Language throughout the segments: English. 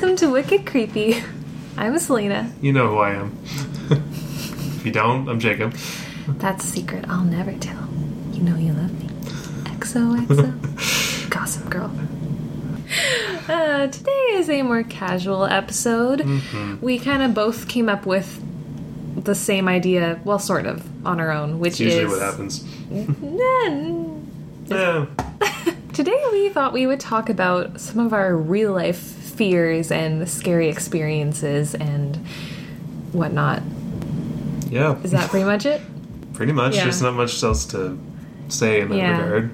Welcome to Wicked Creepy. I'm Selena. You know who I am. if you don't, I'm Jacob. That's a secret I'll never tell. You know you love me. XOXO. Gossip Girl. Uh, today is a more casual episode. Mm-hmm. We kind of both came up with the same idea, well, sort of, on our own, which It's usually is what happens. Nah, Yeah. Today we thought we would talk about some of our real life fears and scary experiences and whatnot. Yeah. Is that pretty much it? Pretty much. Yeah. There's not much else to say in that Yeah. regard.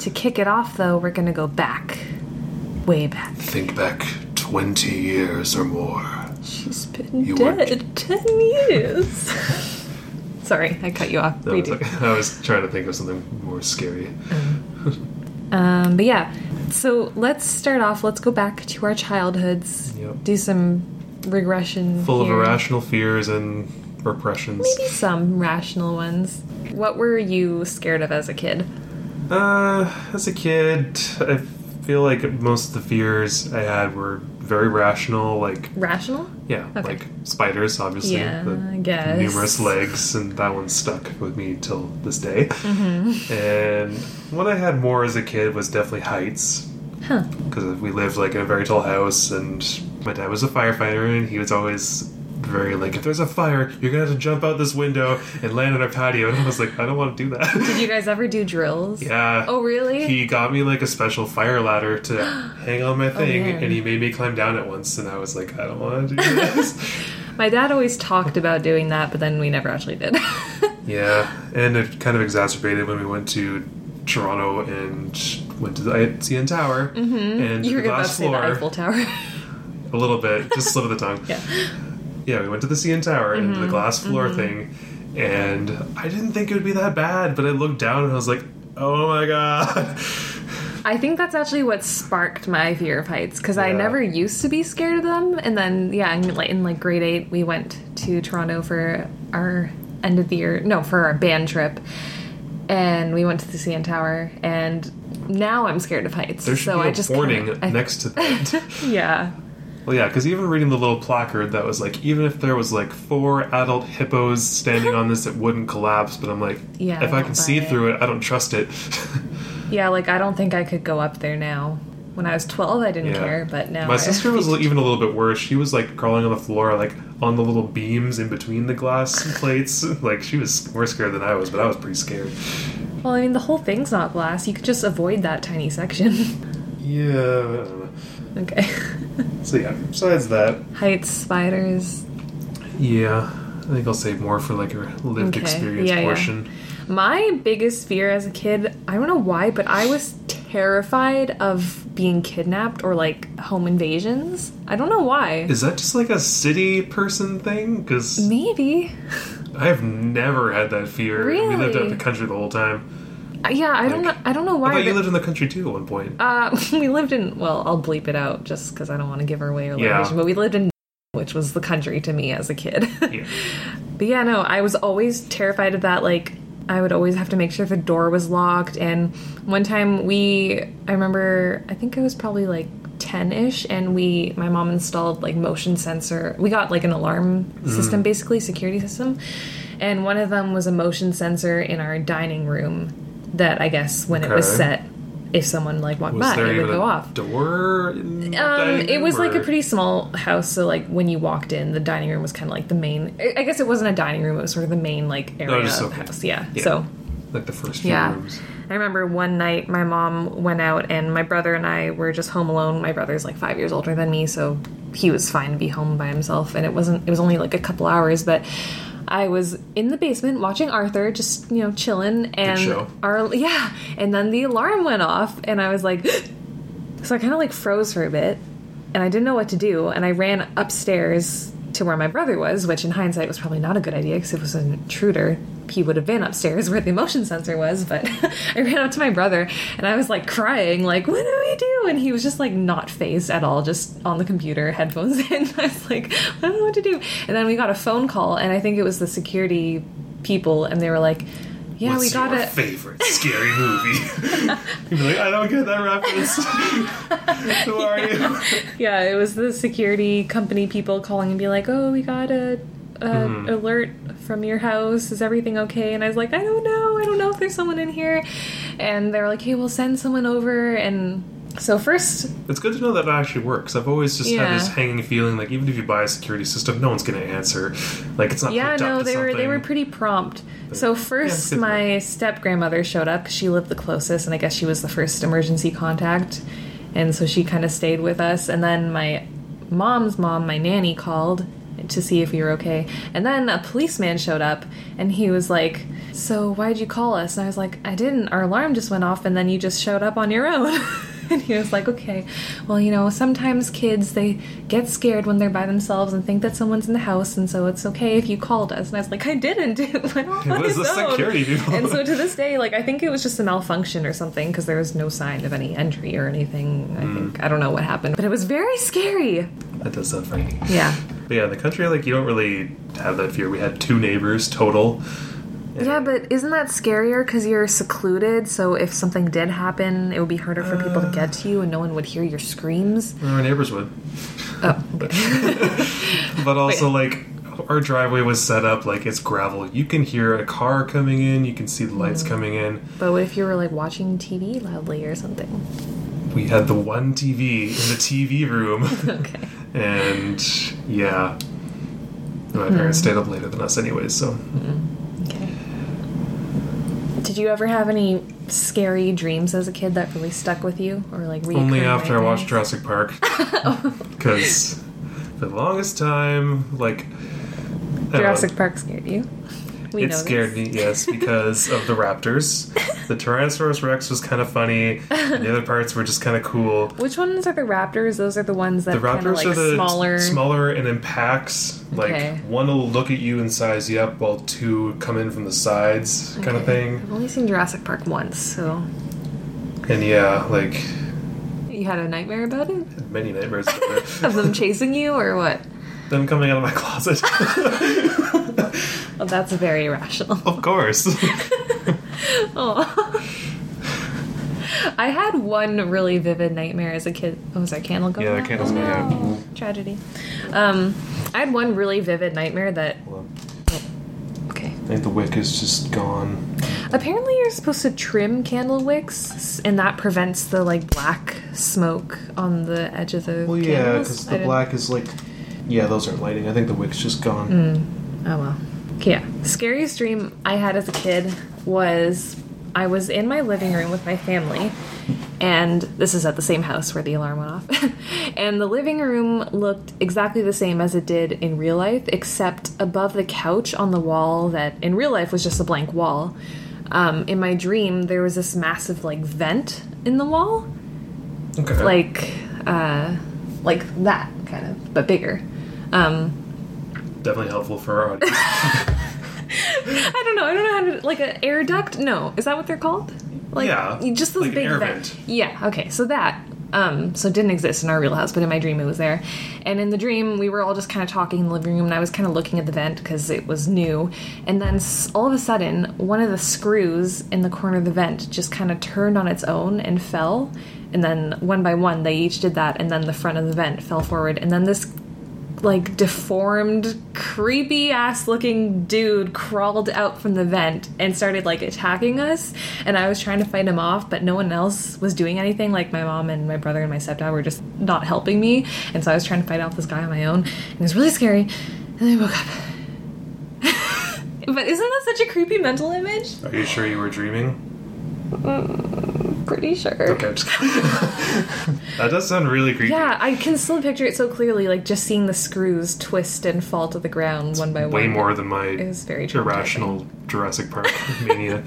To kick it off, though, we're gonna go back, way back. Think back 20 years or more. She's been You were- dead ten years. Sorry, I cut you off. That was, Redo. I was trying to think of something more scary. Um, but yeah, so let's start off. Let's go back to our childhoods. Yep. Do some regression. Full here. of irrational fears and repressions. Maybe some rational ones. What were you scared of as a kid? Uh, as a kid, I feel like most of the fears I had were very rational. Like, Rational? yeah, Okay. like spiders, obviously. Yeah, the I guess. Numerous legs, and that one stuck with me till this day. Mm-hmm. And what I had more as a kid was definitely heights. Huh. Because we lived like in a very tall house, and my dad was a firefighter, and he was always very like, if there's a fire, you're gonna have to jump out this window and land on our patio. And I was like, I don't want to do that. Did you guys ever do drills? Yeah. Oh, really? He got me like a special fire ladder to hang on my thing, man. and he made me climb down it once, and I was like, I don't want to do this. My dad always talked about doing that, but then we never actually did. yeah, and it kind of exacerbated when we went to Toronto and went to the CN Tower and Mm-hmm. you were the about to glass say the floor Eiffel Tower. a little bit, just slip of the tongue. yeah. Yeah, we went to the CN Tower and Mm-hmm. the glass floor thing, and I didn't think it would be that bad, but I looked down and I was like, oh my god. I think that's actually what sparked my fear of heights because I never used to be scared of them, and then yeah, in like, in like grade eight, we went to Toronto for our end of the year, no, for our band trip, and we went to the CN Tower, and now I'm scared of heights. There should so be I a just warning kinda- I- next to that. yeah. Well, yeah, because even reading the little placard that was like, even if there was like four adult hippos standing on this, it wouldn't collapse. But I'm like, Yeah, if I I can see it. through it, I don't trust it. Yeah, like I don't think I could go up there now. When I was 12, I didn't Yeah. care, but now My I- sister was even a little bit worse. She was like crawling on the floor, like on the little beams in between the glass plates. Like she was more scared than I was, but I was pretty scared. Well, I mean, the whole thing's not glass. You could just avoid that tiny section. Yeah. I don't know. okay. So yeah. Besides that, Heights, spiders. yeah, I think I'll save more for like a lived Okay. experience Yeah, yeah. portion. My biggest fear as a kid, I don't know why, but I was terrified of being kidnapped or like home invasions. I don't know why. Is that just like a city person thing? Because Maybe. I've never had that fear. Really? We lived out in the country the whole time. Uh, Yeah, I don't know. I don't know I why. thought you lived in the country too at one point. Uh, we lived in. Well, I'll bleep it out just because I don't want to give her away or Yeah. location. But we lived in, which was the country to me as a kid. yeah. But yeah, no, I was always terrified of that. Like, I would always have to make sure the door was locked. And one time we, I remember, I think I was probably like 10 ish, and we, my mom installed like motion sensor. We got like an alarm Mm-hmm. system, basically, security system. And one of them was a motion sensor in our dining room that I guess when it was set, if someone like walked Was by, there it would go a off. door? In the Um, it room, was like a pretty small house, so like when you walked in, the dining room was kind of like the main. I- I guess it wasn't a dining room; it was sort of the main like area just of the okay. house. Yeah. Yeah. So like the first few yeah, rooms. I remember one night my mom went out, and my brother and I were just home alone. My brother's like five years older than me, so he was fine to be home by himself, and it wasn't. It was only like a couple hours, but. I was in the basement watching Arthur, just you know, chilling, and show. our yeah, and then the alarm went off, and I was like, so I kind of like froze for a bit, and I didn't know what to do, and I ran upstairs to where my brother was, which in hindsight was probably not a good idea because it was an intruder. He would have been upstairs where the motion sensor was, but I ran up to my brother and I was like crying, like, "What do we do?" And he was just like not phased at all, just on the computer, headphones in. I was like, "I don't know what to do." And then we got a phone call, and I think it was the security people, and they were like, Yeah, What's we got your it. favorite scary movie? You'd be like, I don't get that reference. Who are you? Yeah, it was the security company people calling and be like, "Oh, we got a, a Mm-hmm. alert from your house. Is everything okay?" And I was like, "I don't know. I don't know if there's someone in here." And they were like, "Hey, we'll send someone over." And so first, It's good to know that it actually works. I've always just Yeah. had this hanging feeling like even if you buy a security system, no one's going to answer. Like it's not. yeah, no, they were they were pretty prompt. So first, to my step grandmother showed up 'cause she lived the closest, and I guess she was the first emergency contact, and so she kind of stayed with us. And then my mom's mom, my nanny, called to see if we were okay. And then a policeman showed up, and he was like, "So why'd you call us?" And I was like, "I didn't. Our alarm just went off, and then you just showed up on your own." and he was like, "Okay, well, you know, sometimes kids they get scared when they're by themselves and think that someone's in the house, and so it's okay if you called us." And I was like, "I didn't. It went off on was its the own." security people. And so to this day, like I think it was just a malfunction or something because there was no sign of any entry or anything. I mm. think I don't know what happened, but it was very scary. That does sound frightening. Yeah. But yeah, in the country, like you don't really have that fear. We had two neighbors total. And Yeah, but isn't that scarier because you're secluded? So if something did happen, it would be harder for people to get to you, and no one would hear your screams. our neighbors would. Oh, okay. But also, like, our driveway was set up like it's gravel. You can hear a car coming in, you can see the Mm. lights coming in. but what if you were like watching TV loudly or something? We had the one TV in the TV room, Okay. and yeah. My parents Hmm. stayed up later than us, anyways, so. Okay. Did you ever have any scary dreams as a kid that really stuck with you, or like Only after I watched? Jurassic Park. Because for the longest time, like. Know, Jurassic Park scared you. We it scared this. me, yes, because of the raptors. The Tyrannosaurus Rex was kind of funny, and the other parts were just kind of cool. Which ones are the raptors? Those are the ones that The kind of raptors like are the smaller. smaller and in packs. Like Okay. one will look at you and size you up, while two come in from the sides, kind of thing. I've only seen Jurassic Park once, so And yeah, like you had a nightmare about it? many nightmares. Of them chasing you, or what? Them coming out of my closet. Well, that's very irrational. of course. Oh. I had one really vivid nightmare as a kid. Oh, was our candle going Yeah, the out? candle's oh, going out. Tragedy. Um, I had one really vivid nightmare that. Okay. I think the wick is just gone. Apparently, you're supposed to trim candle wicks, and that prevents the like black smoke on the edge of the Well, yeah, because the black is like. Yeah, those aren't lighting. I think the wick's just gone. Oh well. Okay, yeah. Scariest dream I had as a kid was I was in my living room with my family, and this is at the same house where the alarm went off. and the living room looked exactly the same as it did in real life, except above the couch on the wall that in real life was just a blank wall. Um, in my dream, there was this massive like vent in the wall, Okay. like uh, like that kind of, but bigger. Um, Definitely helpful for our audience. I don't know. I don't know how to like an air duct. No, is that what they're called? Like, Yeah, just those like big air vent. vent. Yeah. Okay. So that. Um, so it didn't exist in our real house, but in my dream it was there. And in the dream, we were all just kind of talking in the living room, and I was kind of looking at the vent because it was new. And then all of a sudden, one of the screws in the corner of the vent just kind of turned on its own and fell. And then one by one, they each did that, and then the front of the vent fell forward. And then this like deformed, creepy ass looking dude crawled out from the vent and started like attacking us. And I was trying to fight him off, but no one else was doing anything. Like my mom and my brother and my stepdad were just not helping me. And so I was trying to fight off this guy on my own. And it was really scary. And then I woke up. but isn't that such a creepy mental image? Are you sure you were dreaming? Mm. Pretty sure. Okay, I'm just that does sound really creepy. Yeah, I can still picture it so clearly, like just seeing the screws twist and fall to the ground one by one. Way one. more than my It was very irrational Jurassic Park mania.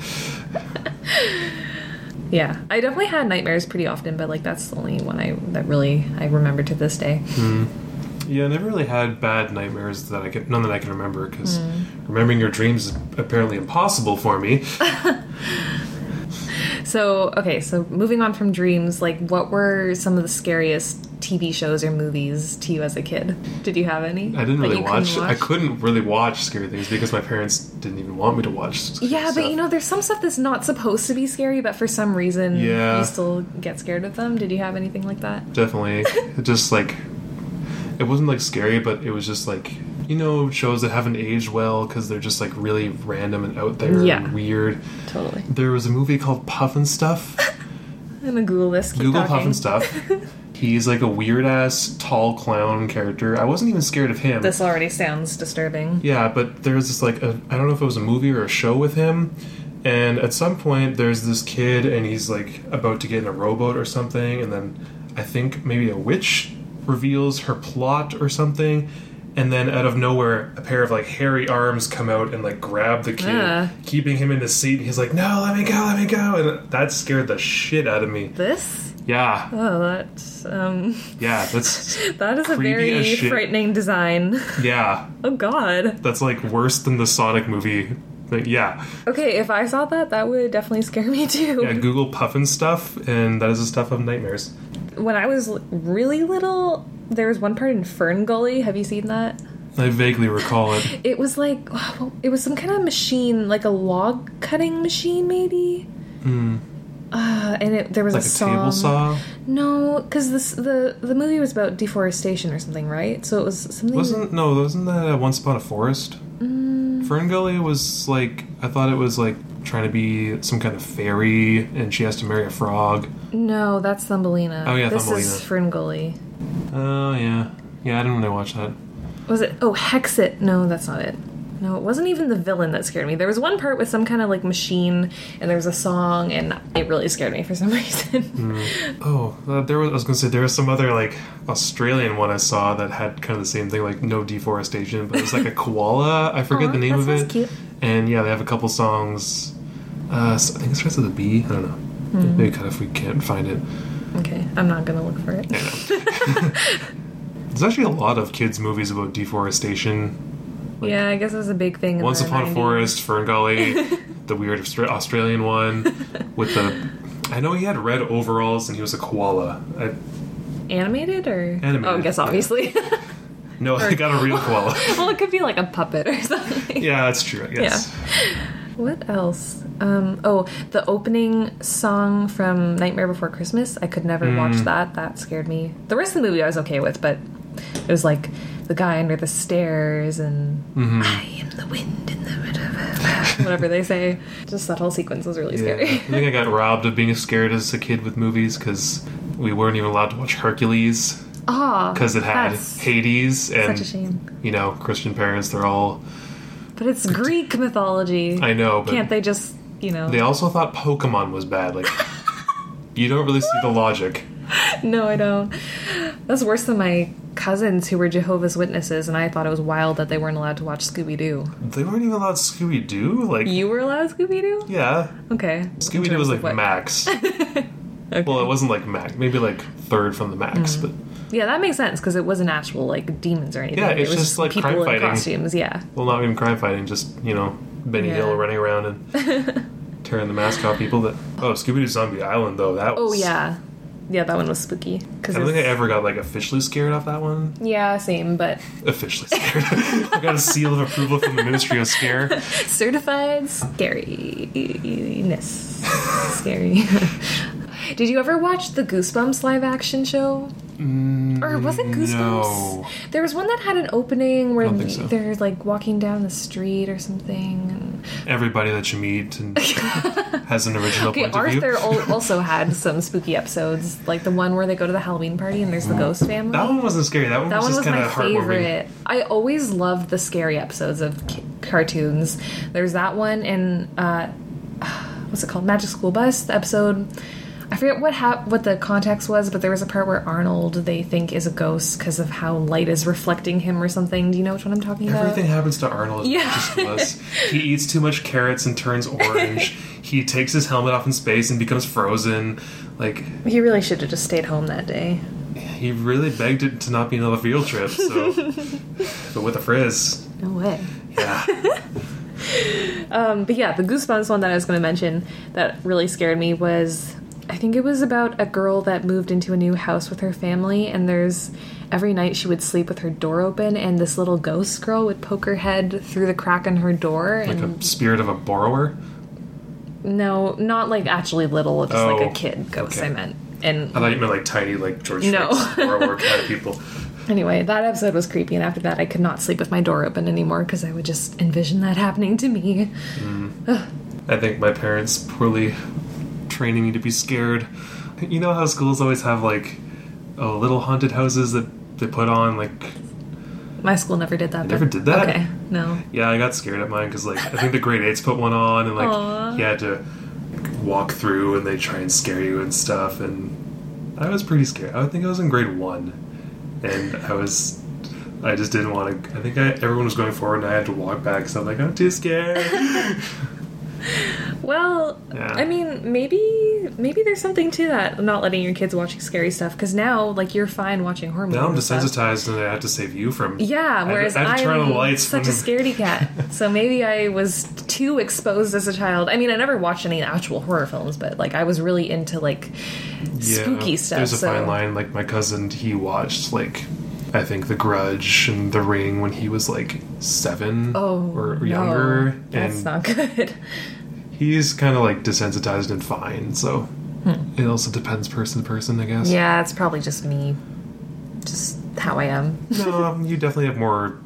Yeah, I definitely had nightmares pretty often, but like that's the only one I that really I remember to this day. Yeah, I never really had bad nightmares that I can none that I can remember because Hmm. remembering your dreams is apparently impossible for me. So okay, so moving on from dreams, like what were some of the scariest TV shows or movies to you as a kid? Did you have any? I didn't really couldn't watch, I couldn't really watch scary things because my parents didn't even want me to watch. scary Yeah, but you know, there's some stuff that's not supposed to be scary, but for some reason, Yeah. you still get scared of them. Did you have anything like that? definitely just like it wasn't like scary but it was just like you know shows that haven't aged well because they're just like really random and out there Yeah. and weird Totally. there was a movie called Pufnstuf I'm gonna Google this. Google talking. puff and stuff he's like a weird ass tall clown character i wasn't even scared of him This already sounds disturbing. yeah but there's this like a, i don't know if it was a movie or a show with him and at some point there's this kid and he's like about to get in a rowboat or something and then i think maybe a witch reveals her plot or something and then out of nowhere a pair of like hairy arms come out and like grab the kid keeping him in the seat and he's like no let me go let me go and that scared the shit out of me This? yeah Oh, that's um, yeah that's that is a very frightening design. yeah Oh God. that's like worse than the sonic movie Like, yeah Okay, if I saw that, that would definitely scare me too. Yeah, Google Pufnstuf, and that is the stuff of nightmares. When I was really little, there was one part in Fern Gully. Have you seen that? I vaguely recall it. It was like it was some kind of machine, like a log cutting machine, maybe. Uh, and it, there was Hmm. Like a a song. table saw. No, because this the the movie was about deforestation or something, right? So it was something. Wasn't no, wasn't that Once Upon a Forest? Mm. Fern Gully was like I thought it was like trying to be some kind of fairy, and she has to marry a frog. No, that's Thumbelina. Oh, yeah, this Thumbelina. is Gully. Oh yeah, yeah. I didn't really watch that. Was it? Oh, Hexxus. No, that's not it. No, it wasn't even the villain that scared me. There was one part with some kind of like machine, and there was a song, and it really scared me for some reason. Oh, uh, there was. I was gonna say there was some other like Australian one I saw that had kind of the same thing, like no deforestation, but it was like a koala. I forget Aw, the name of it. cute. And yeah, they have a couple songs. Uh, s- I think it starts with a B. I don't know. Hmm. Maybe cut if we can't find it. okay, I'm not gonna look for it. There's actually a lot of kids' movies about deforestation. Like, yeah, I guess it was a big thing. In Once Upon a Forest, Fern Gully, the weird Australian one with the. I know he had red overalls and he was a koala. I, Animated or Animated, Oh, I guess yeah. obviously. no, I got a real koala. well, it could be like a puppet or something. yeah, that's true. I guess. What else? Um, oh, the opening song from Nightmare Before Christmas. I could never watch Mm. that. That scared me. The rest of the movie I was okay with, but it was like the guy under the stairs and Mm-hmm. I am the wind in the whatever they say. Just that whole sequence was really Yeah. scary. I think I got robbed of being as scared as a kid with movies because we weren't even allowed to watch Hercules Ah, because it had Hades and such a shame. you know Christian parents. They're all But it's Greek mythology. I know, but Can't they just you know? they also thought Pokemon was bad. Like you don't really see the logic. No, I don't. That's worse than my cousins who were Jehovah's Witnesses, and I thought it was wild that they weren't allowed to watch Scooby Doo. They weren't even allowed Scooby Doo. Like You were allowed Scooby Doo? yeah, Okay. Scooby Doo was like Max. Okay. Well, it wasn't like Max. Maybe like third from the Max, hmm. but yeah, that makes sense because it wasn't actual like demons or anything. Yeah, it was just, like, people crime in fighting. costumes. Yeah. well, not even crime fighting. Just you know Benny Yeah. Hill running around and tearing the mask off people. That oh Scooby Doo Zombie Island though that oh, was Oh yeah, yeah, that one was spooky. Cause I don't think I ever got like officially scared off that one. Yeah, same, but Officially scared. I got a seal of approval from the Ministry of Scare. certified scariness. Scary. Did you ever watch the Goosebumps live action show? Or was it Goosebumps? no. There was one that had an opening where so. they're like walking down the street or something. And... Everybody that you meet and has an original Okay, point of view. Arthur also had some spooky episodes, like the one where they go to the Halloween party and there's the ghost family. That one wasn't scary. That one That was one was kind my favorite. I always loved the scary episodes of cartoons. There's that one and uh, what's it called? Magic School Bus. The episode. I forget what hap- what the context was, but there was a part where Arnold they think is a ghost because of how light is reflecting him or something. Do you know which one I'm talking about? Everything happens to Arnold. Yeah. He eats too much carrots and turns orange. he takes his helmet off in space and becomes frozen. Like He really should have just stayed home that day. he really begged it to not be another field trip. So, but with a frizz, No way. yeah. Um, but yeah, the Goosebumps one that I was going to mention that really scared me was I think it was about a girl that moved into a new house with her family, and there's every night she would sleep with her door open, and this little ghost girl would poke her head through the crack in her door. Like and a spirit of a borrower. no, not like actually little, just like Oh, a kid ghost. okay. I meant. And I thought you meant like tiny, like George No. Borrower kind of people. Anyway, that episode was creepy, and after that, I could not sleep with my door open anymore because I would just envision that happening to me. Mm. I think my parents poorly training me to be scared. You know how schools always have like oh, little haunted houses that they put on like My school never did that. never did that? Okay, no. yeah I got scared at mine because like I think the grade eights put one on and like Aw. you had to walk through and they try and scare you and stuff and I was pretty scared. I think I was in grade one and I was I just didn't want to. I think I, everyone was going forward and I had to walk back So I'm like I'm too scared. Well, Yeah. I mean, maybe maybe there's something to that. Not letting your kids watching scary stuff because now, like, you're fine watching horror movies. now I'm desensitized and I have to save you from. Yeah, I whereas I had to turn on I'm lights such a scaredy cat. so maybe I was too exposed as a child. I mean, I never watched any actual horror films, but like I was really into like spooky stuff. There's a so fine line. Like my cousin, he watched like I think The Grudge and The Ring when he was like seven oh, or no, younger, That's and not good. He's kind of like desensitized and fine. So it also depends person to person, I guess. Hmm. Yeah, it's probably just me, just how I am. No, you definitely have more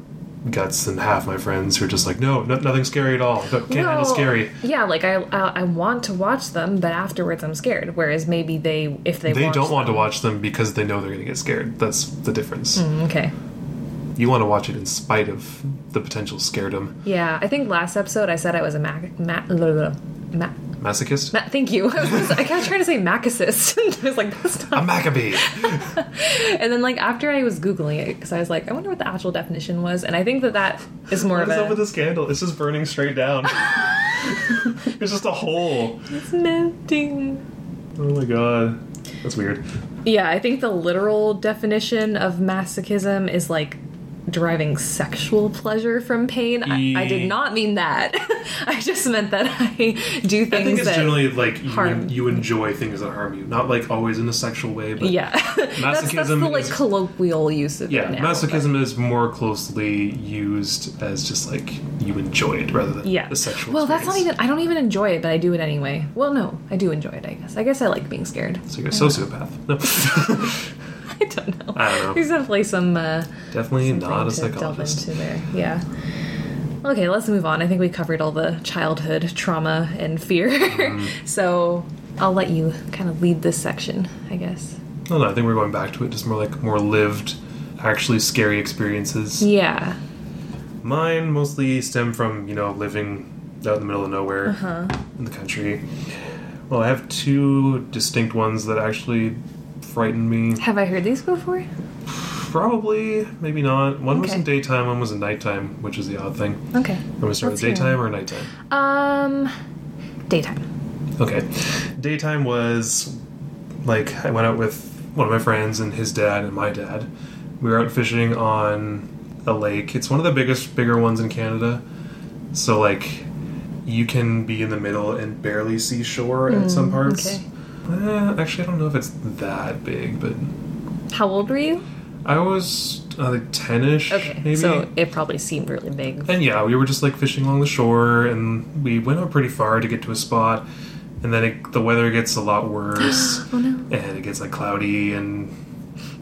guts than half my friends who are just like, no, no nothing scary at all. Can't handle scary. Yeah, like I, I I want to watch them, but afterwards I'm scared. Whereas maybe they, if they They don't want to watch them because they know they're going to get scared. That's the difference. Mm, Okay. You want to watch it in spite of the potential scaredom. Yeah, I think last episode I said I was a mac, ma, blah, blah, blah, ma, Masochist? ma, thank you. I, was, I kept trying to say macacist. I was like, that's A not. Maccabee! And then like after I was googling it because I was like, I wonder what the actual definition was, and I think that that is more What of is up with a. this candle? It's just burning straight down. it's just a hole. It's melting. Oh my god. That's weird. Yeah, I think the literal definition of masochism is like deriving sexual pleasure from pain. I, I did not mean that. I just meant that I do things that I think it's that. generally like you, harm. you enjoy things that harm you. Not like always in a sexual way, but yeah, that's, that's the Masochism like is- colloquial use of yeah, it now. masochism is more closely used as just like you enjoy it rather than Yeah. a sexual Well, that's not even. I don't even enjoy it, but I do it anyway. Well, no, I do enjoy it. I guess. I guess I like being scared. So you're a sociopath. No. I don't know. I don't know. There's definitely some. Uh, Definitely not a to delve into there. Yeah. Okay, let's move on. I think we covered all the childhood trauma and fear. Mm-hmm. so I'll let you kind of lead this section, I guess. No, no, I think we're going back to it. Just more like more lived, actually scary experiences. Yeah. Mine mostly stem from you know living out in the middle of nowhere Uh-huh. in the country. Well, I have two distinct ones that actually frightened me. Have I heard these before? Probably, maybe not. One was in daytime, one was in nighttime, which is the odd thing. Okay. Want to start with Let's daytime or nighttime? Um, daytime. Okay. Daytime was like I went out with one of my friends and his dad and my dad. We were out fishing on a lake. It's one of the biggest, bigger ones in Canada. So like, you can be in the middle and barely see shore at some parts. okay. Uh, actually, I don't know if it's that big, but How old were you? I was uh, like ten-ish, Okay, maybe. so it probably seemed really big. And yeah, we were just like fishing along the shore, and we went out pretty far to get to a spot, and then it, the weather gets a lot worse, Oh no. and it gets like cloudy and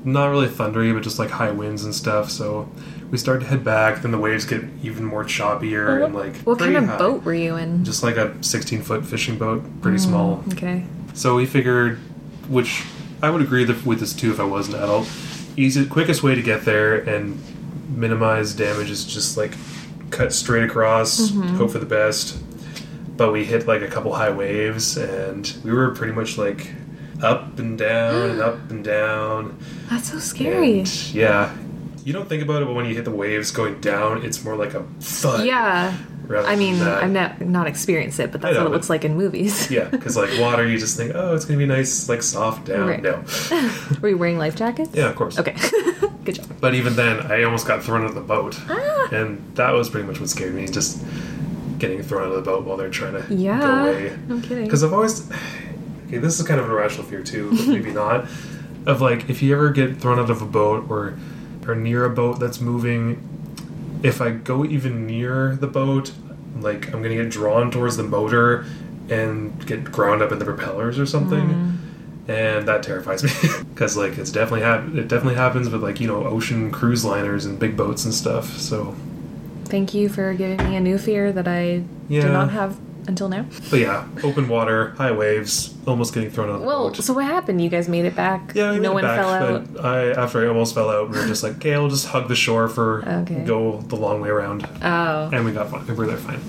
not really thundery, but just like high winds and stuff. So we start to head back. Then the waves get even more choppier and like what kind of high. boat were you in? Just like a 16 foot fishing boat, pretty Mm. small. Okay. So we figured, which I would agree with this too if I was an adult, easy quickest way to get there and minimize damage is just like cut straight across, mm-hmm. hope for the best. But we hit like a couple high waves and we were pretty much like up and down and up and down. That's so scary. And, yeah. You don't think about it, but when you hit the waves going down, it's more like a thud. Yeah. I mean. I've not not experienced it, but that's know, what it looks like in movies. Yeah, because like water, you just think, oh, it's gonna be nice, like soft down. Right. No. were you wearing life jackets? Yeah, of course. Okay. Good job. But even then, I almost got thrown out of the boat, Ah. and that was pretty much what scared me. Just getting thrown out of the boat while they're trying to Yeah. go away. No kidding. Because I've always, okay, this is kind of an irrational fear too, but maybe not. Of like, if you ever get thrown out of a boat or or near a boat that's moving, if I go even near the boat, like I'm gonna get drawn towards the motor and get ground up in the propellers or something. Hmm. And that terrifies me because, like, it's definitely hap- it definitely happens with like you know ocean cruise liners and big boats and stuff. So Thank you for giving me a new fear that I Yeah. did not have until now. But yeah, open water, high waves, almost getting thrown out of the Well, boat. so what happened? You guys made it back. yeah, we no made one it back, fell out. but I after I almost fell out, we were just like, okay, I'll just hug the shore for Okay. go the long way around, Oh, and we got fine. We were there fine.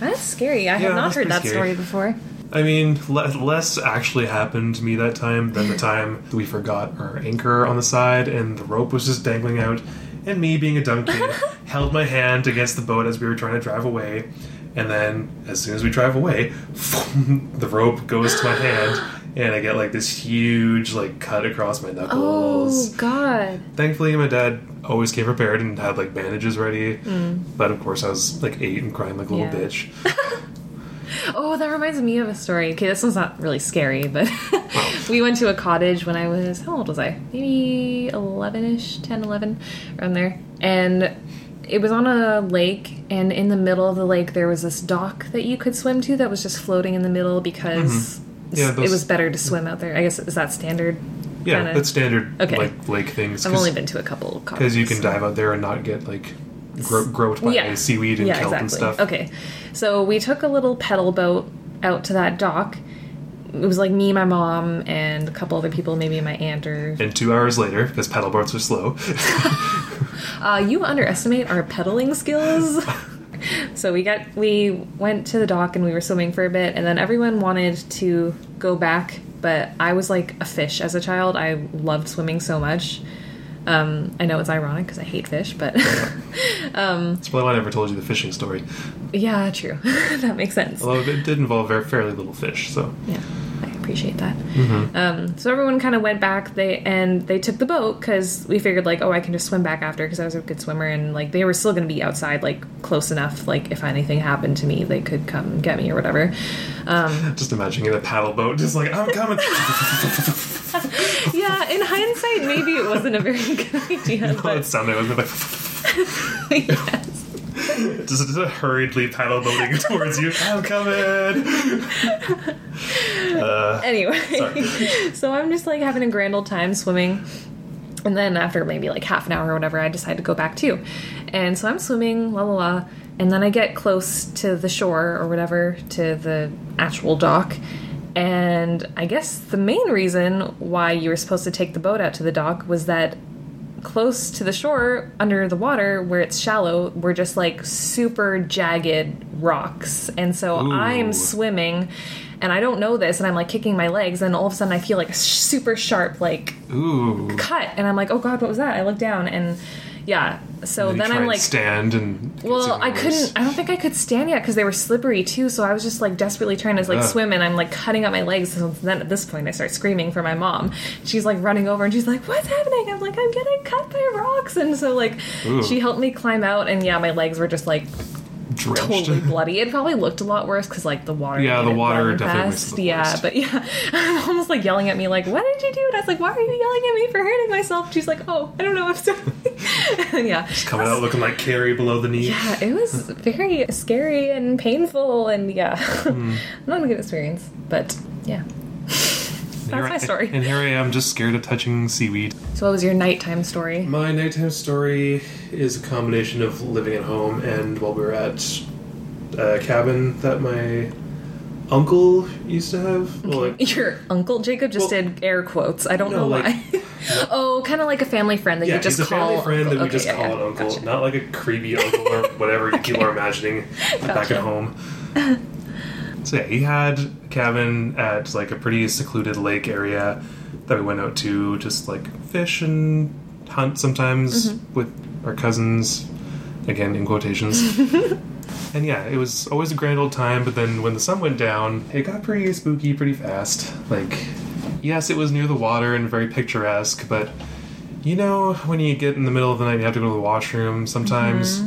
that's scary. I Yeah, have not heard that scary. story before. I mean, less actually happened to me that time than the time we forgot our anchor on the side and the rope was just dangling out, and me being a dumb kid held my hand against the boat as we were trying to drive away, and then as soon as we drive away, the rope goes to my hand. And I get like this huge like cut across my knuckles. Oh. God. Thankfully, my dad always came prepared and had like bandages ready. Mm. But of course, I was like eight and crying like a little Yeah. bitch. Oh, that reminds me of a story. Okay, this one's not really scary, but we went to a cottage when I was, how old was I? Maybe 11 ish, 10, 11, around there. And it was on a lake, and in the middle of the lake, there was this dock that you could swim to that was just floating in the middle because Mm-hmm. Yeah, it was better to swim out there. I guess, is that standard? Yeah, Kinda- that's standard Okay. like lake things. I've only been to a couple because you can dive out there and not get like gro- groped by Yeah. seaweed and yeah, kelp exactly. and stuff. Okay, so we took a little pedal boat out to that dock. It was like me, my mom, and a couple other people, maybe my aunt or. And two hours later, because pedal boats are slow, Uh, you underestimate our pedaling skills. so we got we went to the dock and we were swimming for a bit, and then everyone wanted to go back, but I was like a fish as a child. I loved swimming so much. Um, I know it's ironic because I hate fish, but that's probably why I never told you the fishing story. yeah, true. that makes sense. Although it did involve very fairly little fish, so Yeah, appreciate that. Um, so everyone kind of went back. They and they took the boat because we figured like, oh, I can just swim back after because I was a good swimmer, and like they were still going to be outside, like close enough. Like if anything happened to me, they could come get me or whatever. Um, just imagining a paddle boat, just like I'm coming. yeah, in hindsight, maybe it wasn't a very good idea. It But sounded like, yes. just, just hurriedly paddle boating towards you. I'm coming. Uh, anyway, Sorry. so I'm just like having a grand old time swimming. And then after maybe like half an hour or whatever, I decide to go back too. And so I'm swimming, la la la. And then I get close to the shore or whatever, to the actual dock. And I guess the main reason why you were supposed to take the boat out to the dock was that close to the shore, under the water, where it's shallow, were just like super jagged rocks. And so Ooh. I'm swimming and I don't know this, and I'm like kicking my legs, and all of a sudden I feel like a super sharp like ooh. cut, and I'm like, oh god, what was that? I look down, and yeah, so you then I'm like, stand and. well, I couldn't. I don't think I could stand yet because they were slippery too. So I was just like desperately trying to like Ugh. swim, and I'm like cutting up my legs. So then at this point, I start screaming for my mom. She's like running over, and she's like, "What's happening?" I'm like, "I'm getting cut by rocks," and so like Ooh. she helped me climb out, and yeah, my legs were just like Drenched. totally bloody. It probably looked a lot worse because like the water. Yeah, the water definitely makes fast. it look Yeah, but yeah, I'm almost like yelling at me like, "What did you do?" And I was like, "Why are you yelling at me for hurting myself?" She's like, "Oh, I don't know. I'm sorry." and yeah, Coming out looking like Carrie below the knee. yeah, it was very scary and painful, and yeah, Hmm. not a good experience. But yeah, that's I- my story. And here I am, just scared of touching seaweed. So, what was your nighttime story? My nighttime story is a combination of living at home and while we were at a cabin that my uncle used to have. Well, like, Your uncle Jacob just Well, did air quotes. I don't no, know like- why. oh, kind of like a family friend that yeah, you just he's a call family friend that we Okay, just yeah, call yeah, an uncle, gotcha. not like a creepy uncle or whatever people are imagining back at home. So yeah, he had a cabin at like a pretty secluded lake area that we went out to just like fish and hunt sometimes Mm-hmm. with our cousins, again in quotations. and yeah, it was always a grand old time. But then when the sun went down, it got pretty spooky pretty fast. Like, yes, it was near the water and very picturesque, but you know when you get in the middle of the night, and you have to go to the washroom sometimes.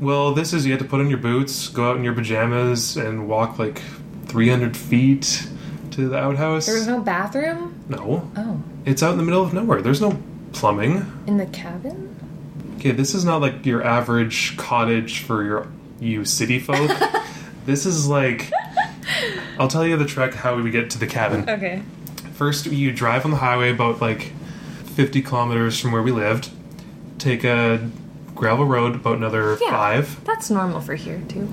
Well, this is you have to put on your boots, go out in your pajamas, and walk like 300 feet to the outhouse. There was no bathroom? no, Oh. it's out in the middle of nowhere. There's no plumbing. In the cabin? Okay, this is not like your average cottage for your you city folk. this is like I'll tell you the trek how we get to the cabin. Okay. First, you drive on the highway about like 50 kilometers from where we lived. Take a gravel road about another Yeah. five, That's normal for here, too.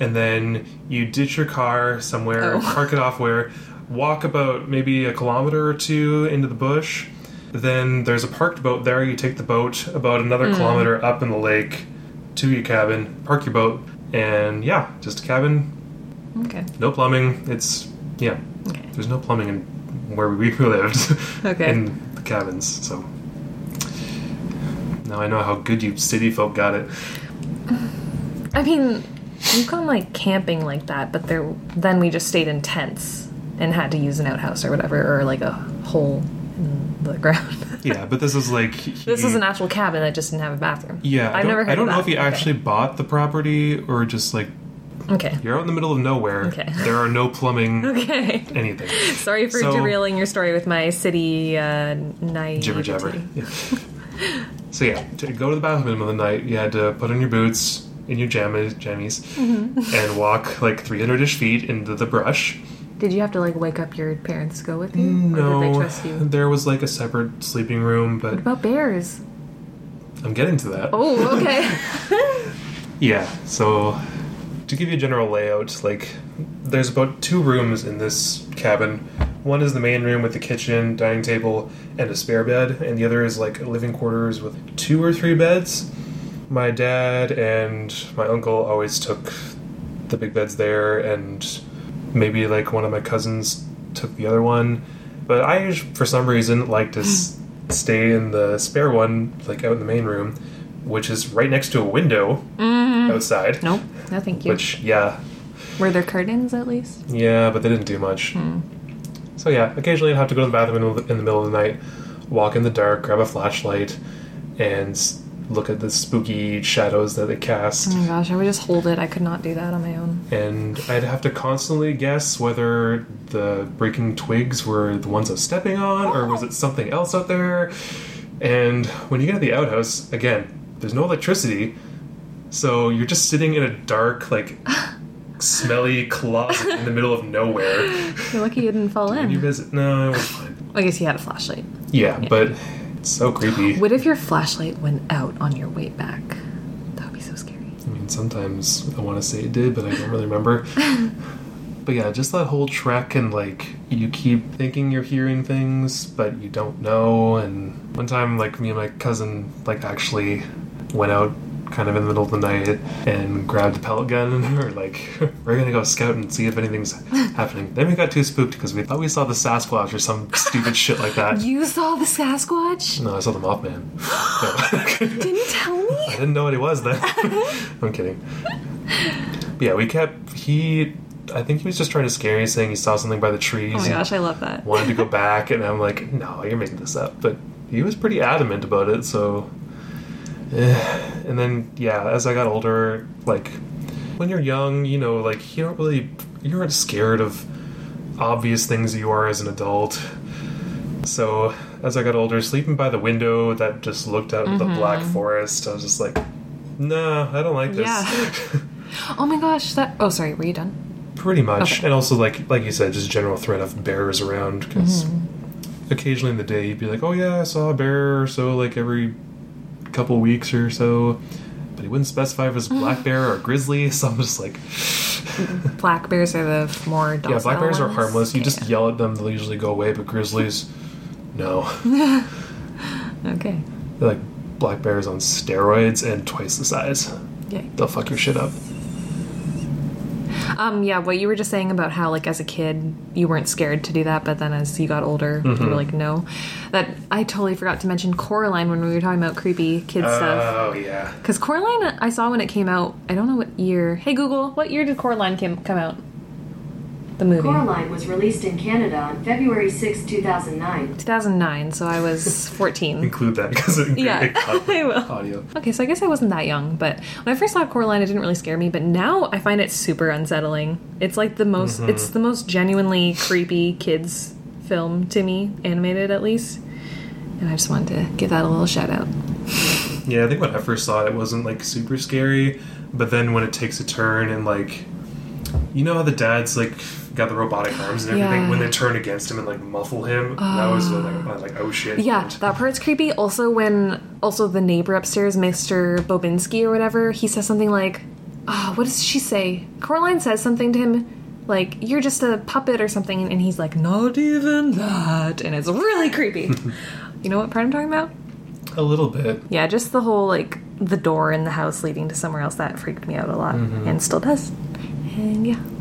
and then you ditch your car somewhere, Oh. park it off where, walk about maybe a kilometer or two into the bush. Then there's a parked boat there. You take the boat about another Hmm. kilometer up in the lake to your cabin, park your boat, and yeah, just a cabin, Okay. no plumbing. It's yeah, Okay. there's no plumbing in where we lived. Okay. in the cabins. So now I know how good you city folk got it. I mean, we've gone like camping like that, but there then we just stayed in tents and had to use an outhouse or whatever, or like a hole in the ground. Yeah, but this is like this is an actual cabin that just didn't have a bathroom. Yeah, I I've don't, never heard I don't know if he Okay. actually bought the property or just like Okay. you're out in the middle of nowhere. Okay. There are no plumbing, Okay. anything. Sorry for So- derailing your story with my city uh, naivety. Jibber jabber. Yeah. so yeah, to go to the bathroom in the middle of the night, you had to put on your boots in your jammies, jammies, Mm-hmm. and walk like 300ish feet into the brush. Did you have to like wake up your parents to go with you? No, did they trust you? there was like a separate sleeping room, but What about bears? I'm getting to that. Oh, okay. Yeah, so to give you a general layout, like there's about two rooms in this cabin. One is the main room with the kitchen, dining table, and a spare bed, and the other is like living quarters with two or three beds. My dad and my uncle always took the big beds there, and maybe like one of my cousins took the other one. But I, for some reason, like to s- stay in the spare one, like out in the main room, which is right next to a window mm-hmm. outside. nope. No, thank you. Which, yeah, Were there curtains at least? yeah, but they didn't do much. Hmm. So yeah, occasionally I'd have to go to the bathroom in the, middle of the night, walk in the dark, grab a flashlight, and look at the spooky shadows that they cast. Oh my gosh, I would just hold it. I could not do that on my own. And I'd have to constantly guess whether the breaking twigs were the ones I was stepping on, or was it oh. something else out there. And when you get to the outhouse, again, there's no electricity, so you're just sitting in a dark, like, smelly closet in the middle of nowhere. You're lucky you didn't fall in. you visit, no, it was fine. I guess you had a flashlight. Yeah, but it's so creepy. What if your flashlight went out on your way back? That would be so scary. I mean, sometimes I want to say it did, but I don't really remember. but yeah, just that whole trek and like you keep thinking you're hearing things, but you don't know. And one time, like me and my cousin, like actually went out kind of in the middle of the night and grabbed a pellet gun and we were like, we're gonna go scout and see if anything's happening. Then we got too spooked because we thought we saw the Sasquatch or some stupid shit like that. You saw the Sasquatch? No, I saw the Mothman. No. Didn't tell me? I didn't know what he was then. I'm kidding. But yeah, we kept. He. I think he was just trying to scare me, saying he saw something by the trees. Oh my gosh, I love that. Wanted to go back, and I'm like, no, you're making this up. But he was pretty adamant about it, so. And then, yeah, as I got older, like, when you're young, you know, like, you don't really. You aren't scared of obvious things you are as an adult. So, as I got older, sleeping by the window that just looked out at the black forest, I was just like, nah, I don't like this. Yeah. Oh my gosh, that. Oh, sorry, were you done? Pretty much. Okay. And also, like like you said, just general threat of bears around, because Mm-hmm. occasionally in the day you'd be like, oh yeah, I saw a bear or so, like every couple weeks or so. But he wouldn't specify if it was mm. black bear or grizzly, so I'm just like, Black bears are the more docile yeah, black bears are ones? harmless. You just yell at them, they'll usually go away, but grizzlies, no. Okay. They're like black bears on steroids and twice the size. Yeah. They'll fuck your shit up. Um, yeah, what you were just saying about how, like, as a kid, you weren't scared to do that, but then as you got older, you Mm-hmm. were like, no. That I totally forgot to mention Coraline when we were talking about creepy kid stuff. Oh, yeah. Because Coraline, I saw when it came out. I don't know what year. Hey Google, what year did Coraline came, come out? The movie. Coraline was released in Canada on February 6, 2009. 2009, so I was 14. Include that because it, Yeah, it cut I will. audio. Okay, so I guess I wasn't that young, but when I first saw Coraline, it didn't really scare me. But now I find it super unsettling. It's like the most, mm-hmm. it's the most genuinely creepy kids film to me, animated at least. And I just wanted to give that a little shout out. Yeah, I think when I first saw it, it wasn't like super scary, but then when it takes a turn and like, you know how the dad's like got the robotic arms and everything. Yeah. When they turn against him and like muffle him, that was like, like, oh shit. Yeah, that part's creepy. Also, when also the neighbor upstairs, Mr. Bobinsky or whatever, he says something like, oh, what does she say? Coraline says something to him like, you're just a puppet or something, and he's like, not even that. And it's really creepy. you know what part I'm talking about? a little bit. Yeah, just the whole like the door in the house leading to somewhere else that freaked me out a lot mm-hmm. and still does. And yeah.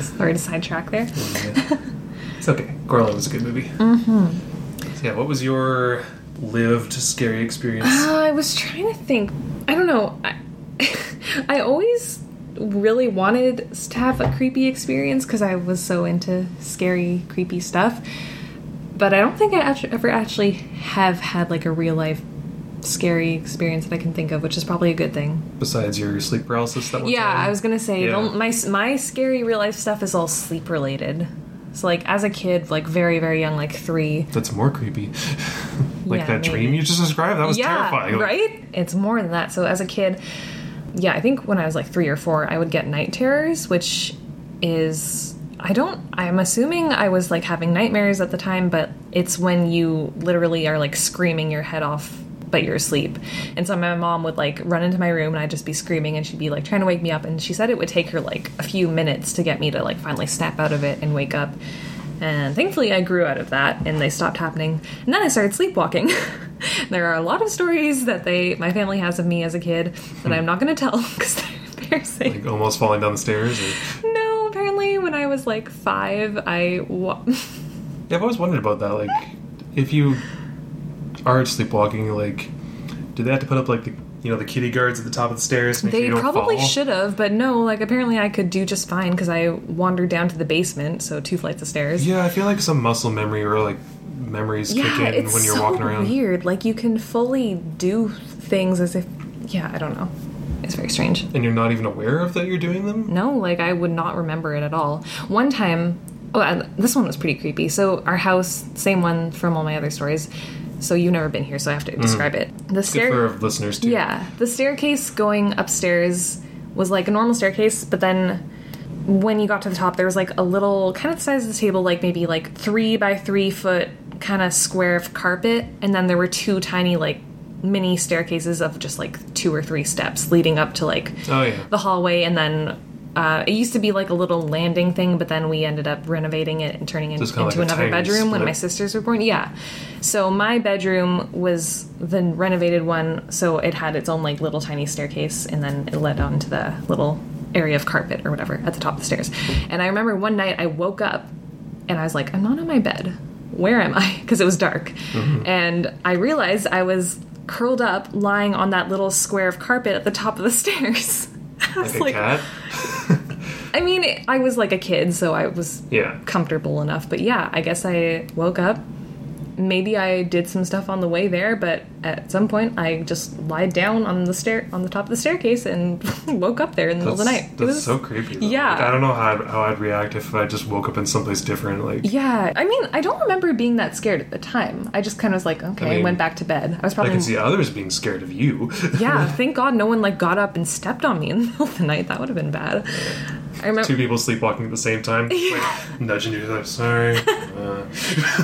Sorry to sidetrack there. Yeah. it's okay. Coraline was a good movie. Mm-hmm. So yeah, what was your lived scary experience? Uh, I was trying to think. I don't know. I, I always really wanted to have a creepy experience because I was so into scary, creepy stuff. But I don't think I ever actually have had like a real life scary experience that I can think of, which is probably a good thing. Besides your sleep paralysis that one Yeah, time? I was gonna say Yeah. my my scary real life stuff is all sleep related. So like as a kid, like very very young, like three. That's more creepy. like Yeah, that dream you just described, that was yeah, terrifying. Like, right? It's more than that. So as a kid, yeah, I think when I was like three or four, I would get night terrors, which is I don't. I'm assuming I was like having nightmares at the time, but it's when you literally are like screaming your head off. But you're asleep. And so my mom would like run into my room and I'd just be screaming and she'd be like trying to wake me up. And she said it would take her like a few minutes to get me to like finally snap out of it and wake up. And thankfully, I grew out of that, and they stopped happening. And then I started sleepwalking. there are a lot of stories that they, my family has of me as a kid that hmm. I'm not going to tell because they're embarrassing. Like almost falling down the stairs. Or... no, apparently, when I was like five, I wa- Yeah, I've always wondered about that. Like, if you are sleepwalking, like, do they have to put up like the you know the kitty guards at the top of the stairs? They sure probably fall? should have, but no. Like apparently, I could do just fine because I wandered down to the basement, so two flights of stairs. Yeah, I feel like some muscle memory or like memories kick in when you're so walking around. weird. Like you can fully do things as if, yeah, I don't know. It's very strange. And you're not even aware of that you're doing them. No, like I would not remember it at all. One time, oh, this one was pretty creepy. So our house, same one from all my other stories. So you've never been here, so I have to describe it. The Mm. Good stair, for listeners too. yeah, the staircase going upstairs was like a normal staircase, but then when you got to the top, there was like a little kind of the size of the table, like maybe like three by three foot kind of square of carpet, and then there were two tiny like mini staircases of just like two or three steps leading up to like Oh yeah. the hallway, and then. Uh, it used to be like a little landing thing, but then we ended up renovating it and turning it kinda into like another bedroom when my sisters were born. Yeah. So my bedroom was the renovated one, so it had its own like little tiny staircase, and then it led onto the little area of carpet or whatever at the top of the stairs. And I remember one night I woke up and I was like, I'm not on my bed. Where am I? Because it was dark. Mm-hmm. And I realized I was curled up, lying on that little square of carpet at the top of the stairs. I was Like a cat. I mean, I was like a kid, so I was Yeah. comfortable enough. But yeah, I guess I woke up. Maybe I did some stuff on the way there, but at some point I just lied down on the stair on the top of the staircase and woke up there in the middle of the That's, night. It that's was- so creepy. Though. Yeah. Like, I don't know how I'd, how I'd react if I just woke up in someplace different. Like, yeah, I mean, I don't remember being that scared at the time. I just kind of was like, okay, I mean, went back to bed. I was I probably can see others being scared of you. yeah. Thank God no one like got up and stepped on me in the middle of the night. That would have been bad. I remember Two people sleepwalking at the same time, like nudging you. Like, sorry. Uh,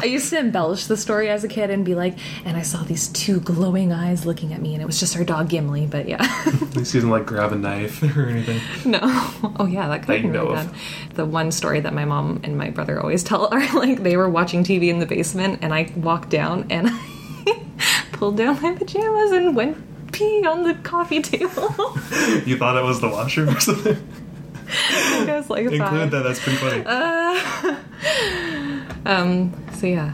I used to embellish the story as a kid and be like, and I saw these two glowing eyes looking at me, and it was just our dog Gimli. But yeah, at least you didn't like grab a knife or anything. no. Oh yeah, that could That have been know really bad. The one story that my mom and my brother always tell are like they were watching TV in the basement, and I walked down and I pulled down my pajamas and went pee on the coffee table. You thought it was the washroom or something? I was like, Include that. That's pretty funny. Uh, um. So yeah.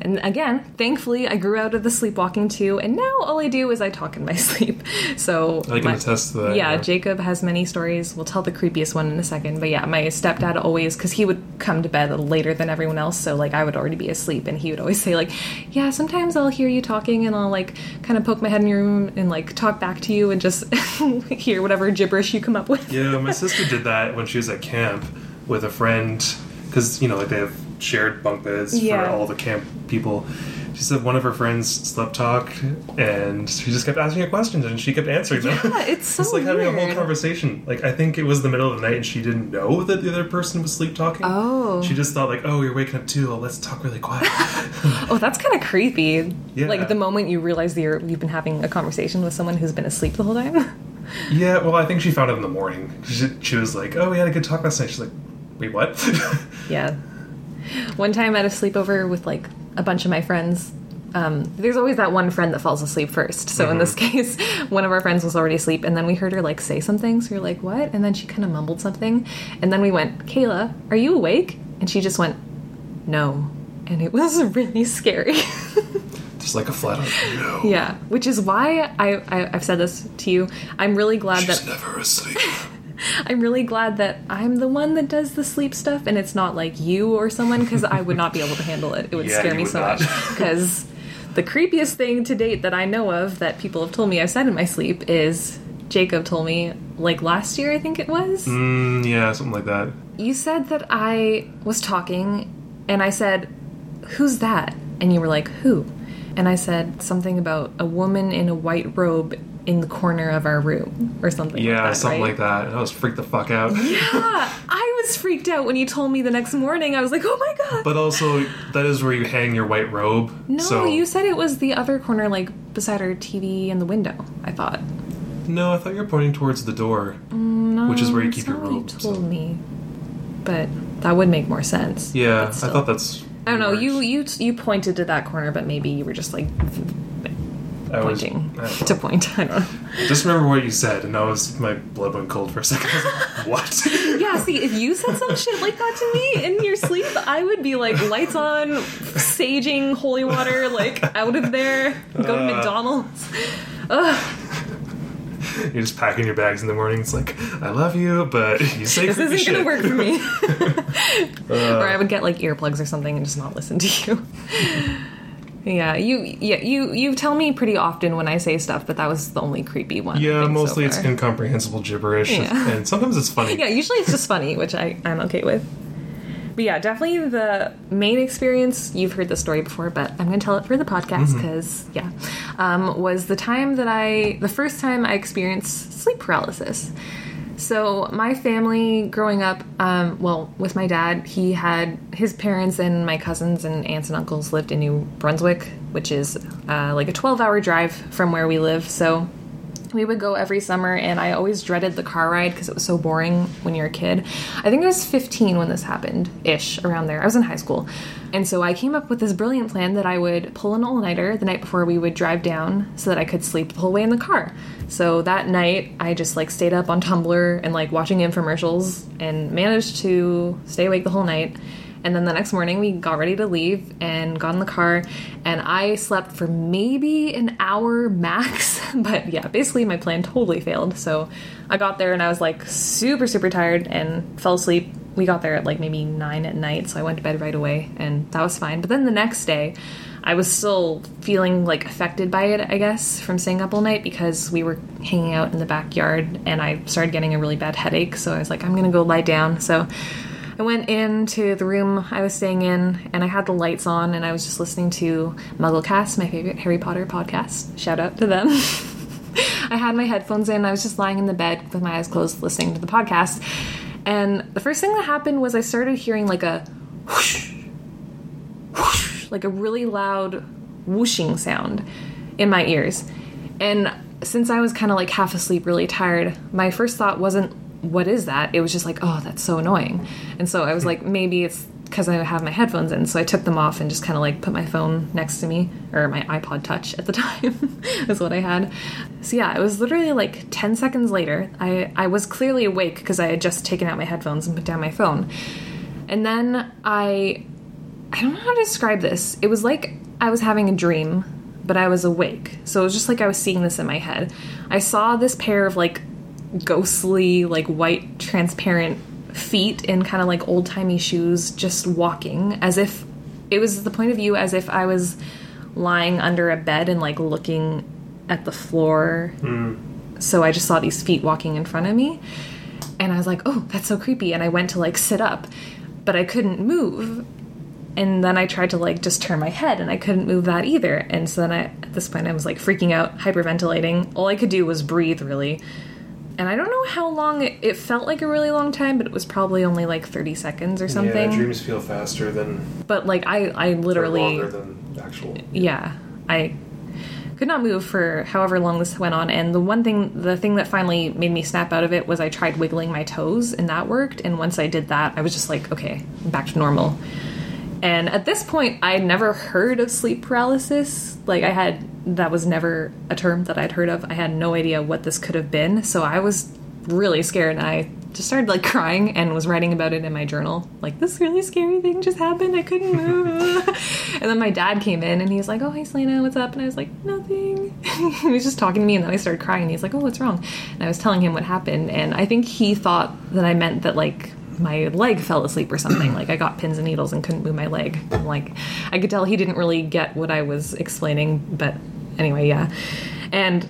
And again, thankfully, I grew out of the sleepwalking too, and now all I do is I talk in my sleep. So I can my- attest to that. yeah, Jacob has many stories. We'll tell the creepiest one in a second. But yeah, my stepdad always, because he would come to bed later than everyone else, so like I would already be asleep, and he would always say like, "Yeah, sometimes I'll hear you talking, and I'll like kind of poke my head in your room and like talk back to you and just hear whatever gibberish you come up with." Yeah, my sister did that when she was at camp with a friend because you know like they have shared bunk beds Yeah. for all the camp people. She said one of her friends slept talk and she just kept asking her questions and she kept answering them. Yeah, it's so It's like having a whole conversation. Like I think it was the middle of the night and she didn't know that the other person was sleep talking. Oh. She just thought like, oh, you're waking up too. Oh, let's talk really quiet. Oh, that's kind of creepy. Yeah. Like the moment you realize that you're, you've been having a conversation with someone who's been asleep the whole time. yeah, well, I think she found it in the morning. She, she was like, oh, we had a good talk last night. She's like, wait, what? Yeah. One time at a sleepover with like a bunch of my friends, um, there's always that one friend that falls asleep first. So in this case, one of our friends was already asleep, and then we heard her like say something. So we were like, "What?" And then she kind of mumbled something, and then we went, "Kayla, are you awake?" And she just went, "No," and it was really scary. just like a flat out no. yeah, which is why I, I I've said this to you. I'm really glad that She's that never asleep. I'm really glad that I'm the one that does the sleep stuff and it's not like you or someone because I would not be able to handle it. It would Yeah, scare me would so not. much. Because the creepiest thing to date that I know of that people have told me I've said in my sleep is Jacob told me, like last year, I think it was. Mm, yeah, something like that. You said that I was talking and I said, Who's that? And you were like, Who? And I said something about a woman in a white robe in the corner of our room or something Yeah, like that. something right? like that. And I was freaked the fuck out. Yeah, I was freaked out when you told me the next morning. I was like, "Oh my god!" But also, that is where you hang your white robe. no, so, you said it was the other corner, like beside our TV and the window. I thought, No, I thought you were pointing towards the door, mm, which is where you keep your what you robe. told so- me, but that would make more sense. Yeah, I thought that's. I don't know. You you you pointed to that corner, but maybe you were just like I was- pointing don't to point. I don't know. Just remember what you said, and I was my blood went cold for a second. Like, what? Yeah, see, if you said some shit like that to me in your sleep, I would be like lights on, saging holy water, like out of there, go to Uh. McDonald's. You're just packing your bags in the morning. It's like, I love you, but you say This isn't gonna work for me. Uh, or I would get like earplugs or something and just not listen to you. Yeah, you yeah you you tell me pretty often when I say stuff, but that was the only creepy one. Yeah, think, so mostly it's incomprehensible gibberish, Yeah. and sometimes it's funny. Yeah, usually it's just funny, which I, I'm okay with. But yeah, definitely the main experience, you've heard the story before, but I'm going to tell it for the podcast because, yeah, um, was the time that I, the first time I experienced sleep paralysis. So, my family growing up, um, well, with my dad, he had his parents and my cousins and aunts and uncles lived in New Brunswick, which is uh, like a 12 hour drive from where we live. So, we would go every summer and i always dreaded the car ride because it was so boring when you're a kid. I think i was 15 when this happened ish around there. I was in high school. And so i came up with this brilliant plan that i would pull an all-nighter the night before we would drive down so that i could sleep the whole way in the car. So that night i just like stayed up on tumblr and like watching infomercials and managed to stay awake the whole night and then the next morning, we got ready to leave and got in the car, and I slept for maybe an hour max. But yeah, basically, my plan totally failed. So I got there and I was like super, super tired and fell asleep. We got there at like maybe nine at night, so I went to bed right away, and that was fine. But then the next day, I was still feeling like affected by it, I guess, from staying up all night because we were hanging out in the backyard and I started getting a really bad headache. So I was like, I'm gonna go lie down. So I went into the room I was staying in and I had the lights on and I was just listening to Mugglecast, my favorite Harry Potter podcast. Shout out to them. I had my headphones in, I was just lying in the bed with my eyes closed listening to the podcast. And the first thing that happened was I started hearing like a whoosh, whoosh, like a really loud whooshing sound in my ears. And since I was kind of like half asleep, really tired, my first thought wasn't, what is that? It was just like, oh, that's so annoying. And so I was hmm. like, maybe it's because I have my headphones in. So I took them off and just kind of like put my phone next to me, or my iPod Touch at the time is what I had. So yeah, it was literally like 10 seconds later. I, I was clearly awake because I had just taken out my headphones and put down my phone. And then I I don't know how to describe this. It was like I was having a dream, but I was awake. So it was just like I was seeing this in my head. I saw this pair of like ghostly, like white, transparent feet in kind of like old timey shoes just walking as if it was the point of view as if I was lying under a bed and like looking at the floor. Hmm. So I just saw these feet walking in front of me. And I was like, oh, that's so creepy. And I went to like sit up, but I couldn't move. And then I tried to like just turn my head and I couldn't move that either. And so then I, at this point, I was like freaking out, hyperventilating. All I could do was breathe really. And I don't know how long it, it felt like a really long time, but it was probably only like 30 seconds or something. Yeah, dreams feel faster than but like I, I literally longer than actual. yeah i could not move for however long this went on and the one thing the thing that finally made me snap out of it was i tried wiggling my toes and that worked and once i did that i was just like okay I'm back to normal and at this point i had never heard of sleep paralysis. Like i had that was never a term that i'd heard of. I had no idea what this could have been. So i was really scared and i just started like crying and was writing about it in my journal. Like this really scary thing just happened. I couldn't move. And then my dad came in and he was like oh hey selena what's up? And i was like nothing. He was just talking to me and then i started crying. And he's like oh what's wrong? And i was telling him what happened and i think he thought that i meant that like my leg fell asleep or something. Like i got pins and needles and couldn't move my leg. I'm like i could tell he didn't really get what i was explaining but anyway yeah. And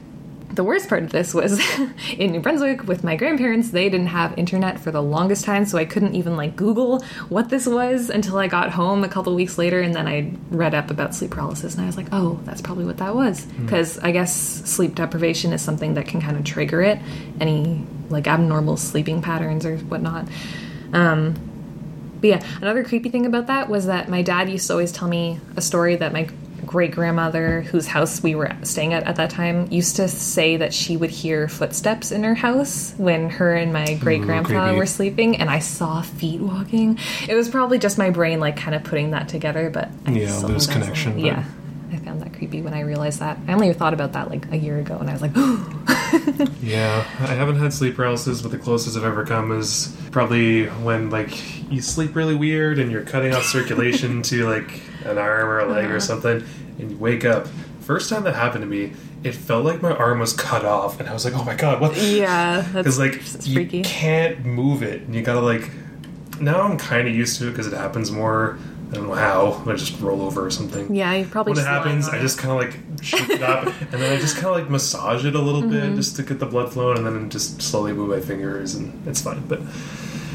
the worst part of this was in New Brunswick with my grandparents, they didn't have internet for the longest time, so I couldn't even like Google what this was until I got home a couple weeks later and then I read up about sleep paralysis and I was like, "Oh, that's probably what that was." Hmm. Because I guess sleep deprivation is something that can kind of trigger it, any like abnormal sleeping patterns or whatnot. Um, but yeah, another creepy thing about that was that my dad used to always tell me a story that my great grandmother, whose house we were staying at at that time, used to say that she would hear footsteps in her house when her and my great grandpa were sleeping, and I saw feet walking. It was probably just my brain like kind of putting that together, but I Yeah, still loose think that's- connection, but- Yeah, I found that creepy when I realized that. I only thought about that like a year ago, and I was like, Yeah, I haven't had sleep paralysis, but the closest I've ever come is probably when like you sleep really weird and you're cutting off circulation to like an arm or a leg or something, and you wake up. First time that happened to me, it felt like my arm was cut off, and I was like, "Oh my god, what?" yeah, that's Because like you freaky. can't move it, and you gotta like. Now I'm kind of used to it because it happens more. I don't know how. I just roll over or something Yeah, you probably when it happens, I just kind of like shake it up, and then I just kind of like massage it a little Mm-hmm. bit just to get the blood flowing, and then just slowly move my fingers, and it's fine. But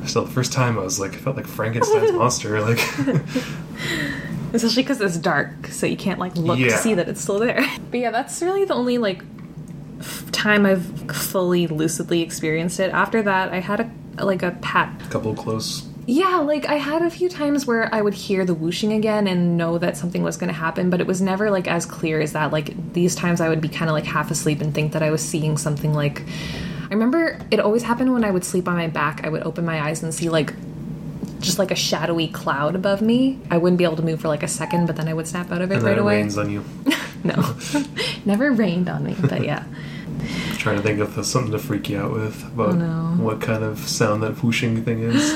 still, the first time I was like, I felt like Frankenstein's monster. Like, Especially because it's dark, so you can't like look to see that it's still there. But yeah, that's really the only like f- time I've fully lucidly experienced it. After that, I had a like a pat. a couple close. Yeah, like I had a few times where I would hear the whooshing again and know that something was going to happen, but it was never like as clear as that. Like these times, I would be kind of like half asleep and think that I was seeing something like. I remember it always happened when I would sleep on my back. I would open my eyes and see like just like a shadowy cloud above me. I wouldn't be able to move for like a second, but then I would snap out of it And right it away. rains on you. No, never rained on me, but yeah. trying to think of something to freak you out with about Oh, no. what kind of sound that whooshing thing is.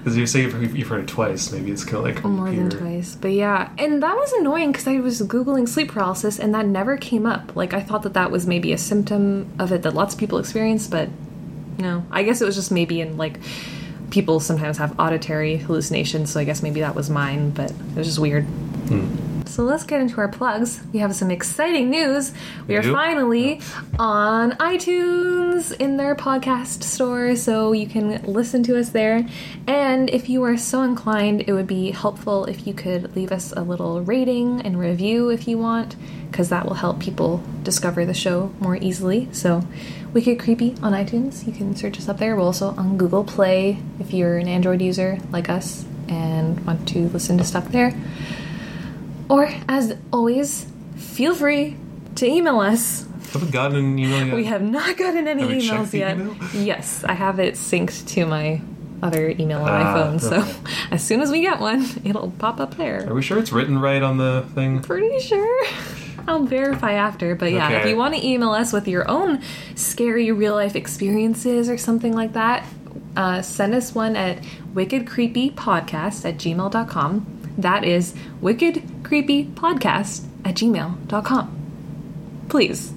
Because you say you've, you've heard it twice, maybe it's kind of like More than twice, but yeah, and that was annoying because I was googling sleep paralysis and that never came up. Like I thought that that was maybe a symptom of it that lots of people experience, but no. I guess it was just maybe in like people sometimes have auditory hallucinations, so I guess maybe that was mine, but it was just weird. Hmm. So let's get into our plugs. We have some exciting news. We are finally on iTunes in their podcast store, so you can listen to us there. And if you are so inclined, it would be helpful if you could leave us a little rating and review if you want, because that will help people discover the show more easily. So, Wicked Creepy on iTunes. You can search us up there. We're also on Google Play if you're an Android user like us and want to listen to stuff there. Or, as always, feel free to email us. Haven't gotten an email yet. We have not gotten any Have we emails yet. email? Yes, I have it synced to my other email on my Ah, phone. So okay. as soon as we get one, it'll pop up there. Are we sure it's written right on the thing? Pretty sure. I'll verify after. But yeah, if you want to email us with your own scary real life experiences or something like that, uh, send us one at wickedcreepypodcast at gmail.com. That is wickedcreepypodcast at gmail.com. Please.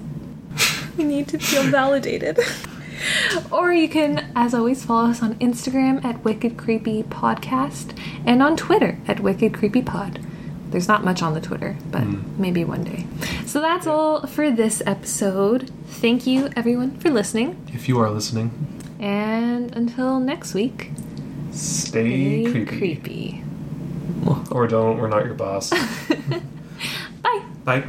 we need to feel validated. or you can, as always, follow us on Instagram at Wicked Creepy Podcast and on Twitter at Wicked Creepy Pod. There's not much on the Twitter, but hmm. maybe one day. So that's all for this episode. Thank you, everyone, for listening. If you are listening, And until next week, stay be creepy. creepy. Or don't, we're not your boss. Bye. Bye.